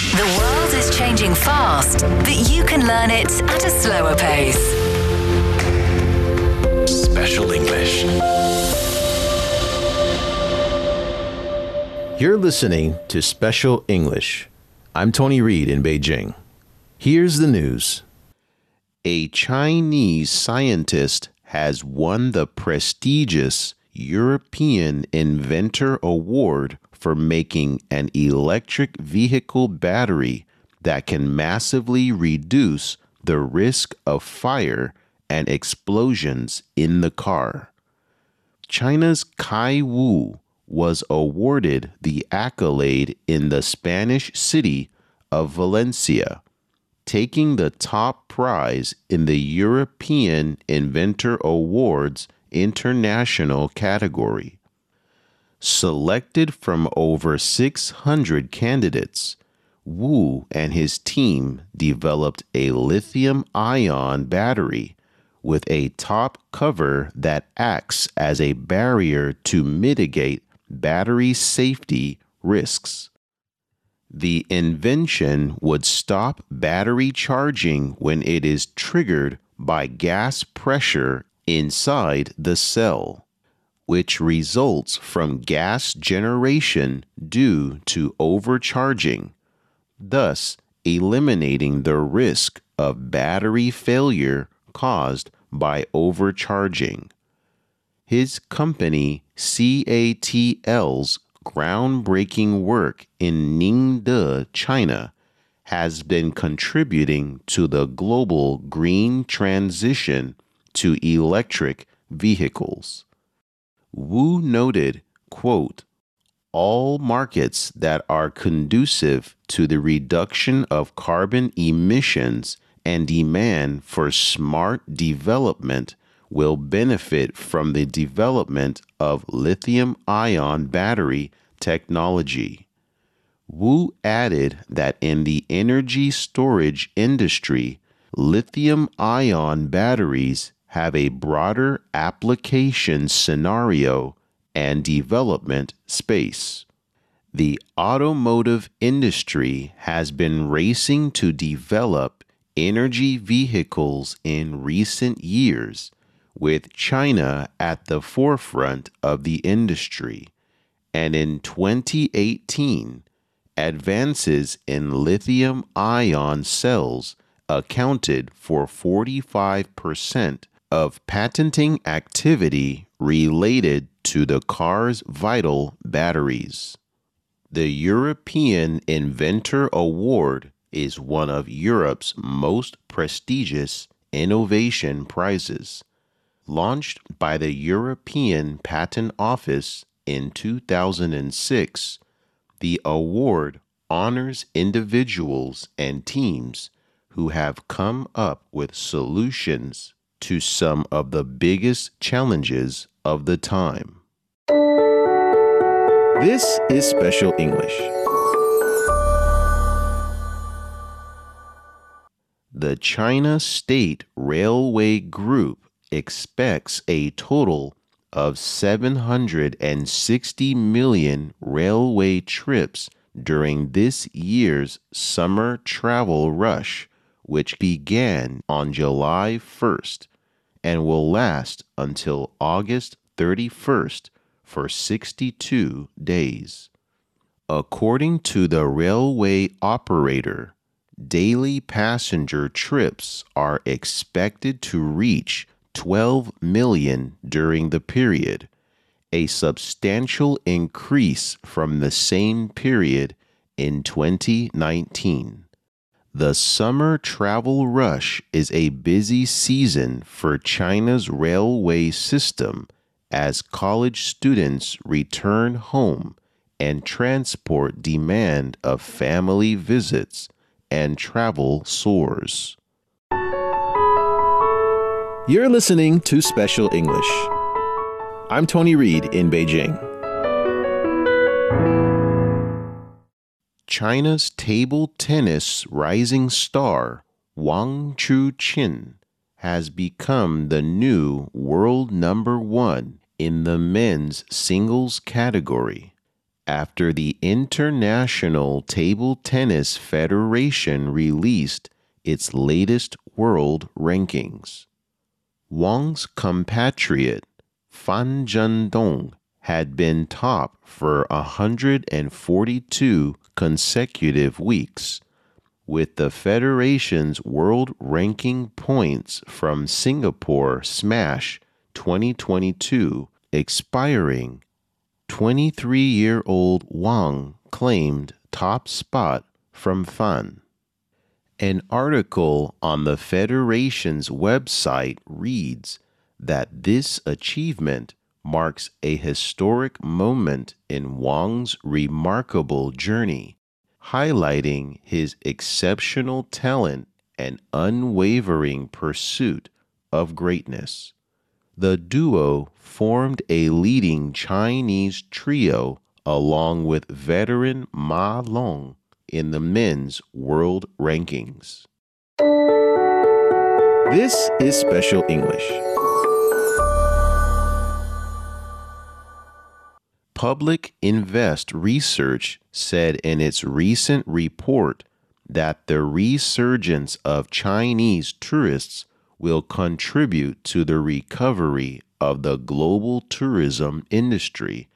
The world is changing fast, but you can learn it at a slower pace. Special English. You're listening to Special English. I'm Tony Reed in Beijing. Here's the news. A Chinese scientist has won the prestigious European Inventor Award for making an electric vehicle battery that can massively reduce the risk of fire and explosions in the car. China's Kai Wu was awarded the accolade in the Spanish city of Valencia, taking the top prize in the European Inventor Awards International category. Selected from over 600 candidates, Wu and his team developed a lithium ion battery with a top cover that acts as a barrier to mitigate battery safety risks. The invention would stop battery charging when it is triggered by gas pressure inside the cell, which results from gas generation due to overcharging, thus eliminating the risk of battery failure caused by overcharging. His company CATL's groundbreaking work in Ningde, China, has been contributing to the global green transition to electric vehicles. Wu noted, quote, all markets that are conducive to the reduction of carbon emissions and demand for smart development will benefit from the development of lithium ion battery technology. Wu added that in the energy storage industry, lithium ion batteries have a broader application scenario and development space. The automotive industry has been racing to develop energy vehicles in recent years, with China at the forefront of the industry. And in 2018, advances in lithium ion cells accounted for 45% of patenting activity related to the car's vital batteries. The European Inventor Award is one of Europe's most prestigious innovation prizes. Launched by the European Patent Office in 2006, the award honors individuals and teams who have come up with solutions to some of the biggest challenges of the time. This is Special English. The China State Railway Group expects a total of 760 million railway trips during this year's summer travel rush, which began on July 1st and will last until August 31st for 62 days. According to the railway operator, daily passenger trips are expected to reach 12 million during the period, a substantial increase from the same period in 2019. The summer travel rush is a busy season for China's railway system as college students return home and transport demand of family visits and travel soars. You're listening to Special English. I'm Tony Reed in Beijing. China's table tennis rising star Wang Chuqin has become the new world number one in the men's singles category. after the International Table Tennis Federation released its latest world rankings. Wang's compatriot Fan Zhendong had been top for 142 consecutive weeks, with the Federation's world ranking points from Singapore Smash 2022 expiring. 23 year old Wang claimed top spot from Fan. An article on the Federation's website reads that this achievement marks a historic moment in Wang's remarkable journey, highlighting his exceptional talent and unwavering pursuit of greatness. The duo formed a leading Chinese trio along with veteran Ma Long in the men's world rankings. This is Special English. Public Invest Research said in its recent report that the resurgence of Chinese tourists will contribute to the recovery of the global tourism industry,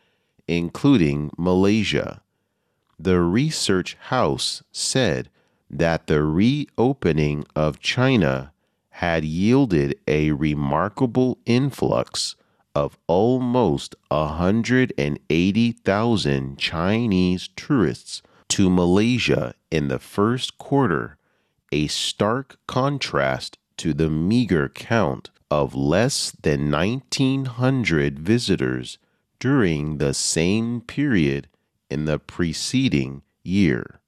including Malaysia. The research house said that the reopening of China had yielded a remarkable influx of almost 180,000 Chinese tourists to Malaysia in the first quarter, a stark contrast to the meager count of less than 1,900 visitors during the same period in the preceding year.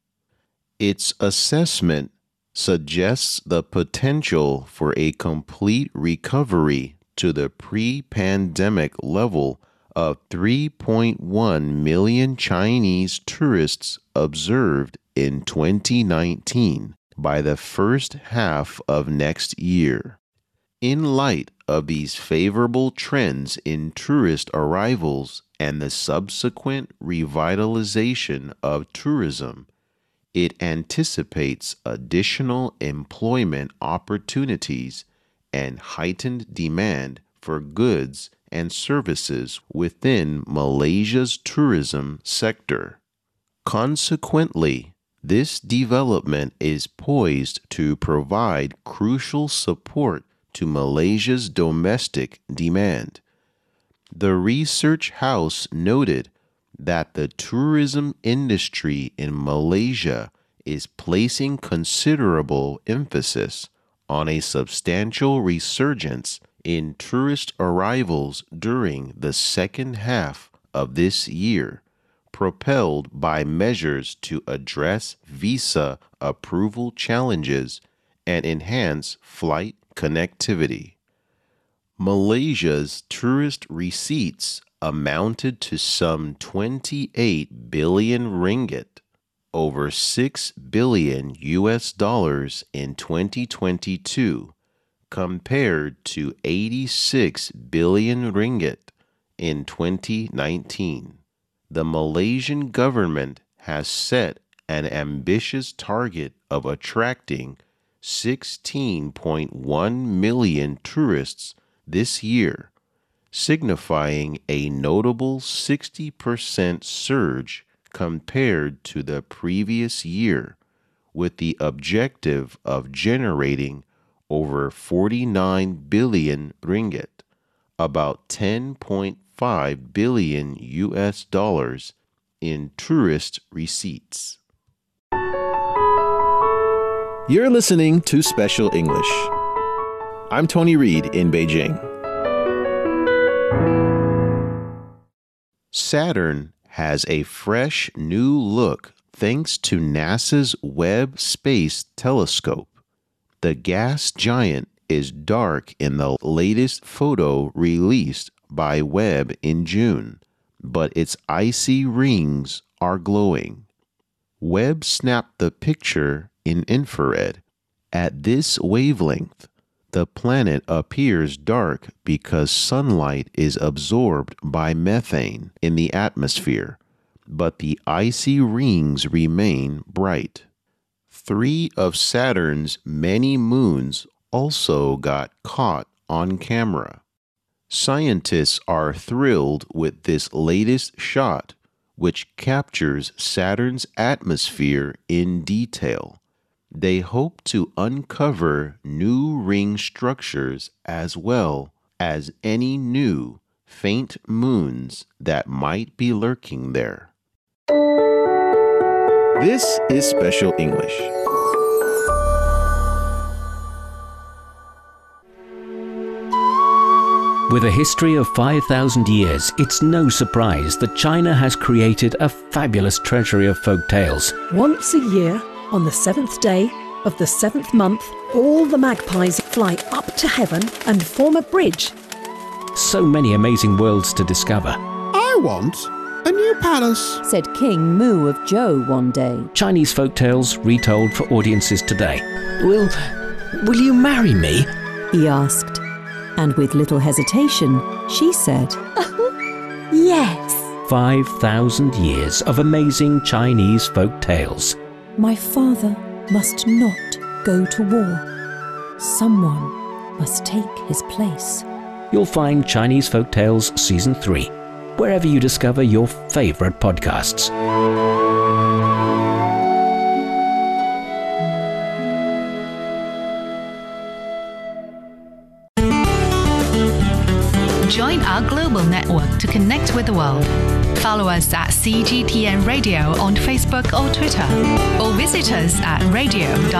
Its assessment suggests the potential for a complete recovery to the pre pandemic level of 3.1 million Chinese tourists observed in 2019 by the first half of next year. In light of these favorable trends in tourist arrivals and the subsequent revitalization of tourism, it anticipates additional employment opportunities and heightened demand for goods and services within Malaysia's tourism sector. Consequently, this development is poised to provide crucial support to Malaysia's domestic demand. The research house noted that the tourism industry in Malaysia is placing considerable emphasis on a substantial resurgence in tourist arrivals during the second half of this year, propelled by measures to address visa approval challenges and enhance flight connectivity. Malaysia's tourist receipts amounted to some 28 billion ringgit, over 6 billion US dollars in 2022, compared to 86 billion ringgit in 2019. The Malaysian government has set an ambitious target of attracting 16.1 million tourists this year, signifying a notable 60% surge compared to the previous year, with the objective of generating over 49 billion ringgit, about 10.5 billion US dollars in tourist receipts. You're listening to Special English. I'm Tony Reed in Beijing. Saturn has a fresh new look thanks to NASA's Webb Space Telescope. The gas giant is dark in the latest photo released by Webb in June, but its icy rings are glowing. Webb snapped the picture in infrared. At this wavelength, the planet appears dark because sunlight is absorbed by methane in the atmosphere, but the icy rings remain bright. Three of Saturn's many moons also got caught on camera. Scientists are thrilled with this latest shot, which captures Saturn's atmosphere in detail. They hope to uncover new ring structures as well as any new faint moons that might be lurking there. This is Special English. With a history of 5,000 years, it's no surprise that China has created a fabulous treasury of folk tales. Once a year, on the seventh day of the seventh month, all the magpies fly up to heaven and form a bridge. So many amazing worlds to discover. I want a new palace, said King Mu of Zhou one day. Chinese folk tales retold for audiences today. Will, will you marry me? He asked. And with little hesitation, she said, Yes. 5,000 years of amazing Chinese folk tales. My father must not go to war. Someone must take his place. You'll find Chinese Folk Tales Season 3 wherever you discover your favorite podcasts. Join our global network to connect with the world. Follow us at CGTN Radio on Facebook or Twitter, or visit us at radio.cgtn.com.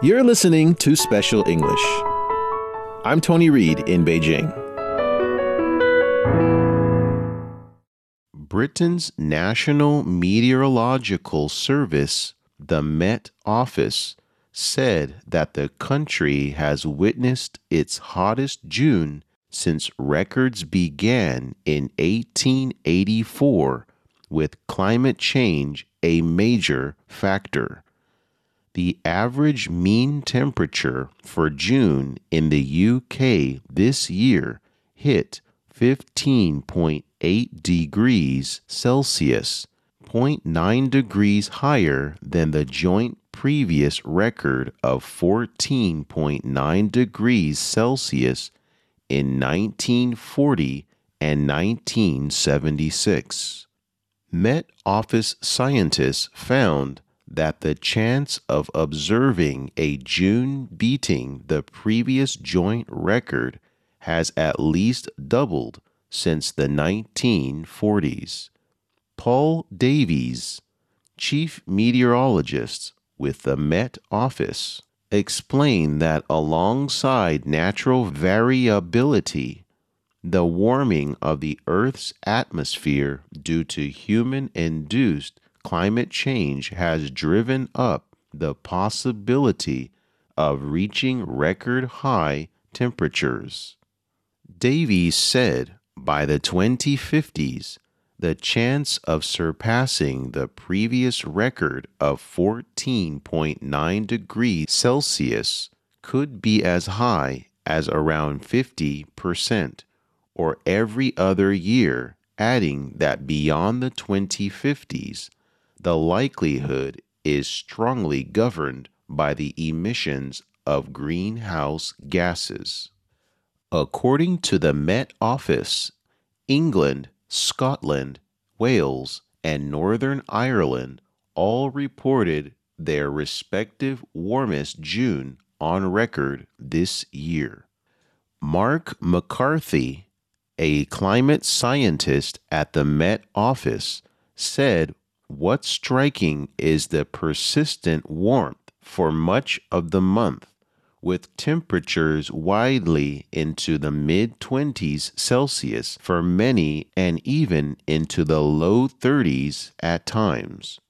You're listening to Special English. I'm Tony Reed in Beijing. Britain's National Meteorological Service, the Met Office, said that the country has witnessed its hottest June since records began in 1884, with climate change a major factor. The average mean temperature for June in the UK this year hit 15.8 degrees Celsius, 0.9 degrees higher than the joint previous record of 14.9 degrees Celsius in 1940 and 1976. Met Office scientists found that the chance of observing a June beating the previous joint record has at least doubled since the 1940s. Paul Davies, chief meteorologist with the Met Office, explained that alongside natural variability, the warming of the Earth's atmosphere due to human induced climate change has driven up the possibility of reaching record high temperatures. Davies said by the 2050s, the chance of surpassing the previous record of 14.9 degrees Celsius could be as high as around 50%, or every other year, adding that beyond the 2050s, the likelihood is strongly governed by the emissions of greenhouse gases. According to the Met Office, England, Scotland, Wales, and Northern Ireland all reported their respective warmest June on record this year. Mark McCarthy, a climate scientist at the Met Office, said What's striking is the persistent warmth for much of the month, with temperatures widely into the mid 20s Celsius for many and even into the low 30s at times.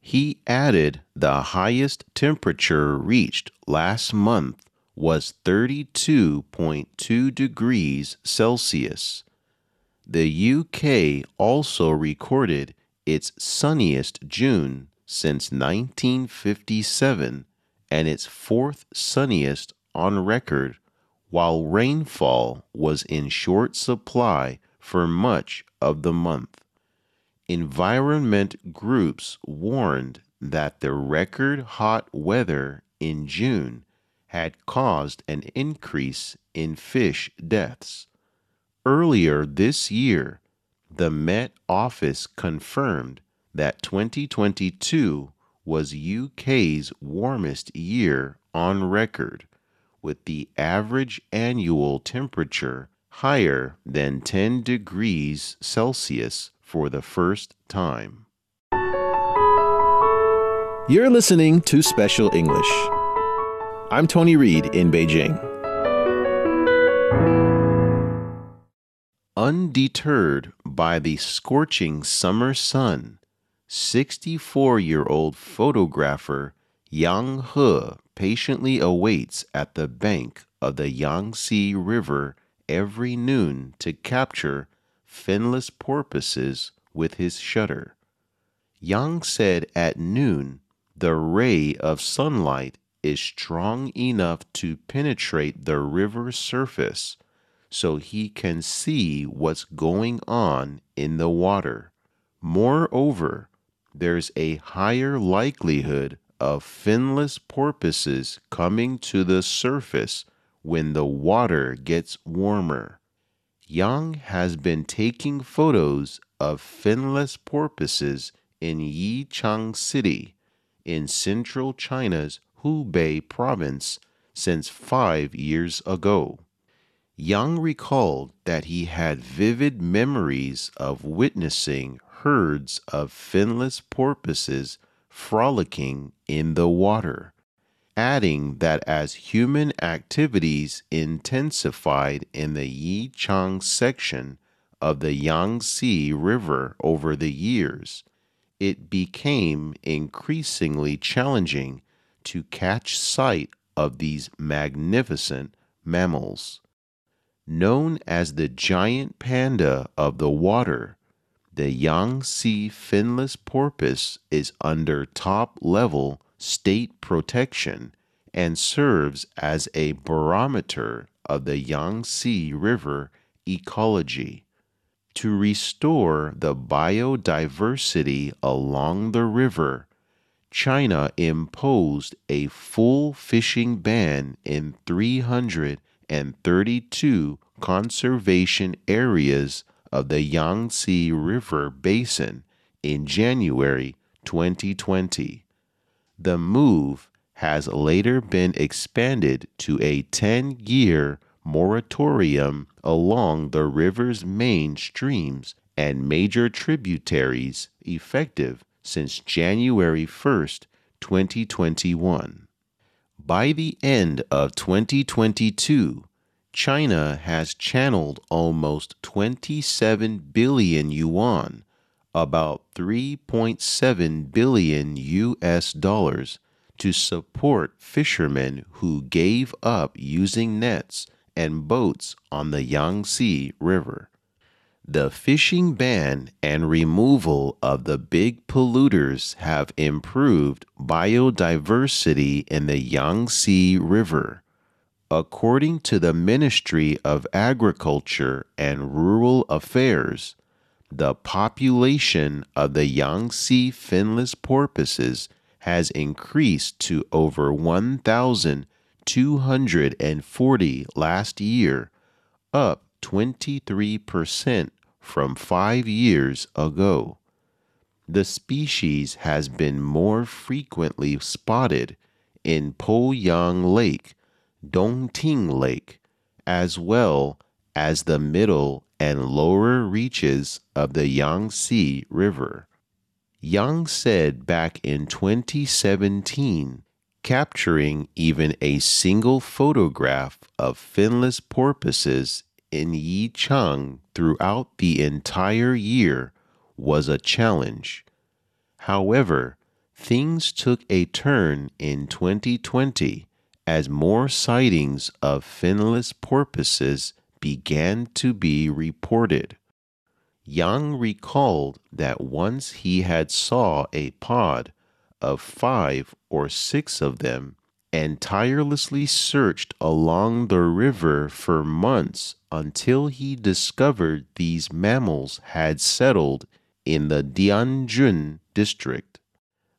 He added the highest temperature reached last month was 32.2 degrees Celsius. The UK also recorded its sunniest June since 1957 and its fourth sunniest on record while rainfall was in short supply for much of the month. Environment groups warned that the record hot weather in June had caused an increase in fish deaths. Earlier this year, the Met Office confirmed that 2022 was UK's warmest year on record, with the average annual temperature higher than 10 degrees Celsius for the first time. You're listening to Special English. I'm Tony Reed in Beijing. Undeterred by the scorching summer sun, 64 year old photographer Yang He patiently awaits at the bank of the Yangtze River every noon to capture finless porpoises with his shutter. Yang said at noon the ray of sunlight is strong enough to penetrate the river's surface so he can see what's going on in the water. Moreover, there's a higher likelihood of finless porpoises coming to the surface when the water gets warmer. Yang has been taking photos of finless porpoises in Yichang City in central China's Hubei province since five years ago. Yang recalled that he had vivid memories of witnessing herds of finless porpoises frolicking in the water, adding that as human activities intensified in the Yichang section of the Yangtze River over the years, it became increasingly challenging to catch sight of these magnificent mammals. Known as the giant panda of the water, the Yangtze finless porpoise is under top level state protection and serves as a barometer of the Yangtze River ecology. To restore the biodiversity along the river, China imposed a full fishing ban in 332 conservation areas of the Yangtze River Basin in January 2020. The move has later been expanded to a 10 year moratorium along the river's main streams and major tributaries effective since January 1, 2021. By the end of 2022, China has channeled almost 27 billion yuan, about 3.7 billion US dollars, to support fishermen who gave up using nets and boats on the Yangtze River. The fishing ban and removal of the big polluters have improved biodiversity in the Yangtze River. According to the Ministry of Agriculture and Rural Affairs, the population of the Yangtze finless porpoises has increased to over 1,240 last year, up 23% from five years ago. The species has been more frequently spotted in Poyang Lake, Dongting Lake, as well as the middle and lower reaches of the Yangtze River. Yang said back in 2017, capturing even a single photograph of finless porpoises in Yichang throughout the entire year was a challenge. However, things took a turn in 2020 as more sightings of finless porpoises began to be reported. Yang recalled that once he had saw a pod of five or six of them and tirelessly searched along the river for months until he discovered these mammals had settled in the Dianjun district.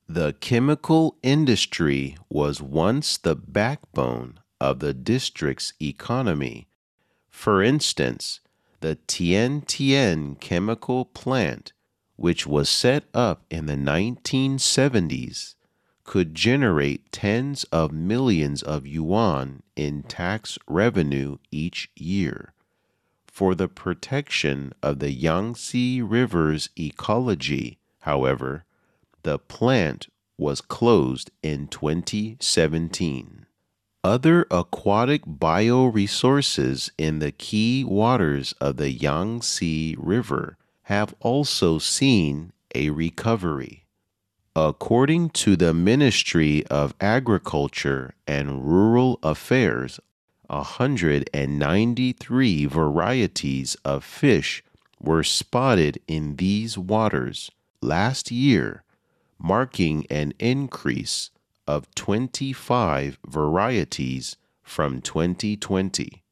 The chemical industry was once the backbone of the district's economy. For instance, the Tien Tien chemical plant, which was set up in the 1970s, could generate tens of millions of yuan in tax revenue each year. For the protection of the Yangtze River's ecology, however, the plant was closed in 2017. Other aquatic bioresources in the key waters of the Yangtze River have also seen a recovery. According to the Ministry of Agriculture and Rural Affairs, 193 varieties of fish were spotted in these waters last year, marking an increase of 25 varieties from 2020.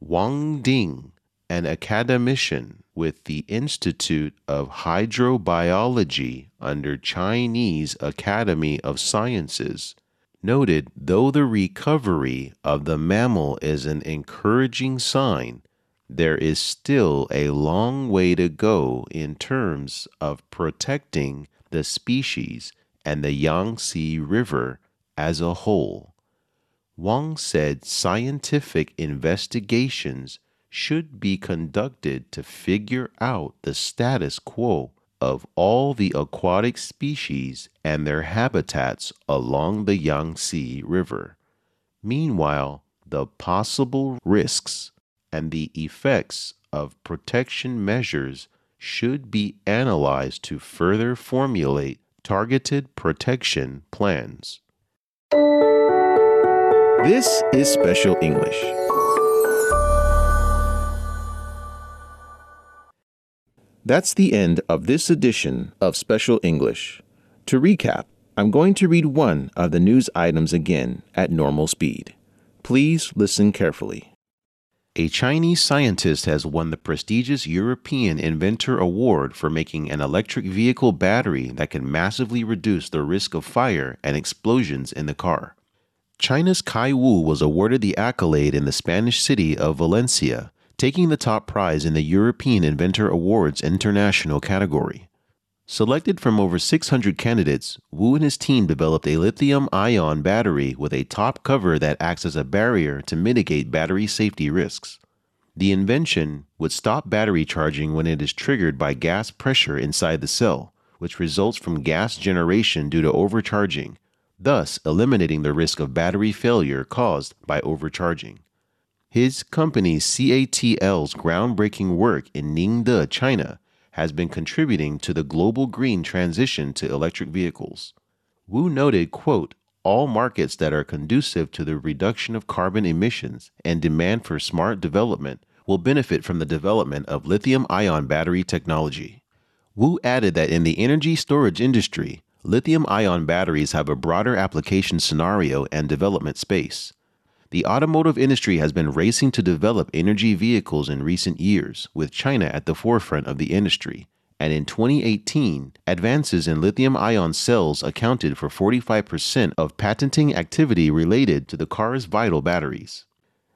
Wang Ding, an academician with the Institute of Hydrobiology under Chinese Academy of Sciences, noted though the recovery of the mammal is an encouraging sign, there is still a long way to go in terms of protecting the species and the Yangtze River as a whole. Wang said scientific investigations should be conducted to figure out the status quo of all the aquatic species and their habitats along the Yangtze River. Meanwhile, the possible risks and the effects of protection measures should be analyzed to further formulate targeted protection plans. This is Special English. That's the end of this edition of Special English. To recap, I'm going to read one of the news items again at normal speed. Please listen carefully. A Chinese scientist has won the prestigious European Inventor Award for making an electric vehicle battery that can massively reduce the risk of fire and explosions in the car. China's Kai Wu was awarded the accolade in the Spanish city of Valencia, taking the top prize in the European Inventor Awards International category. Selected from over 600 candidates, Wu and his team developed a lithium ion battery with a top cover that acts as a barrier to mitigate battery safety risks. The invention would stop battery charging when it is triggered by gas pressure inside the cell, which results from gas generation due to overcharging, thus eliminating the risk of battery failure caused by overcharging. His company CATL's groundbreaking work in Ningde, China, has been contributing to the global green transition to electric vehicles. Wu noted, quote, all markets that are conducive to the reduction of carbon emissions and demand for smart development will benefit from the development of lithium ion battery technology. Wu added that in the energy storage industry, lithium ion batteries have a broader application scenario and development space. The automotive industry has been racing to develop energy vehicles in recent years, with China at the forefront of the industry. And in 2018, advances in lithium ion cells accounted for 45% of patenting activity related to the car's vital batteries.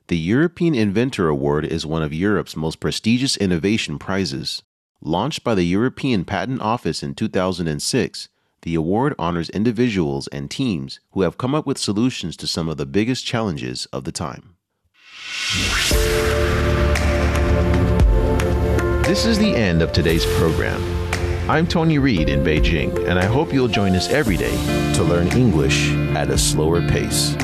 The European Inventor Award is one of Europe's most prestigious innovation prizes. Launched by the European Patent Office in 2006, the award honors individuals and teams who have come up with solutions to some of the biggest challenges of the time. This is the end of today's program. I'm Tony Reed in Beijing, and I hope you'll join us every day to learn English at a slower pace.